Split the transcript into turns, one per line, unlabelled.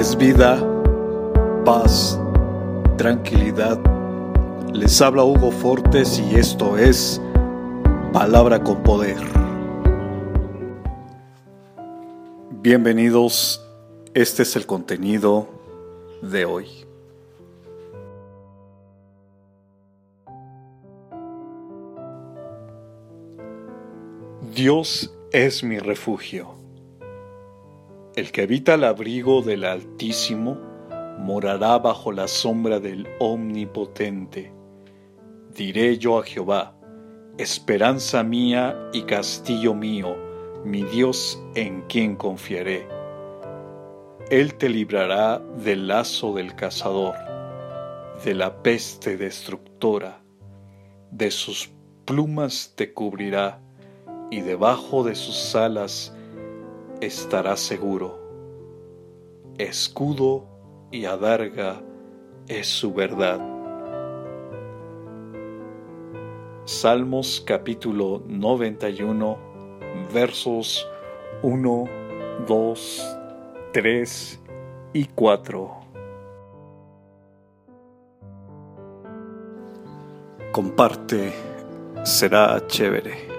es vida, paz, tranquilidad. Les habla Hugo Fortes y esto es Palabra con Poder. Bienvenidos, este es el contenido de hoy. Dios es mi refugio. El que habita el abrigo del Altísimo morará bajo la sombra del Omnipotente. Diré yo a Jehová, esperanza mía y castillo mío, mi Dios en quien confiaré. Él te librará del lazo del cazador, de la peste destructora, de sus plumas te cubrirá, y debajo de sus alas estará seguro. Escudo y adarga es su verdad. Salmos capítulo 91 versos 1, 2, 3 y 4. Comparte, será chévere.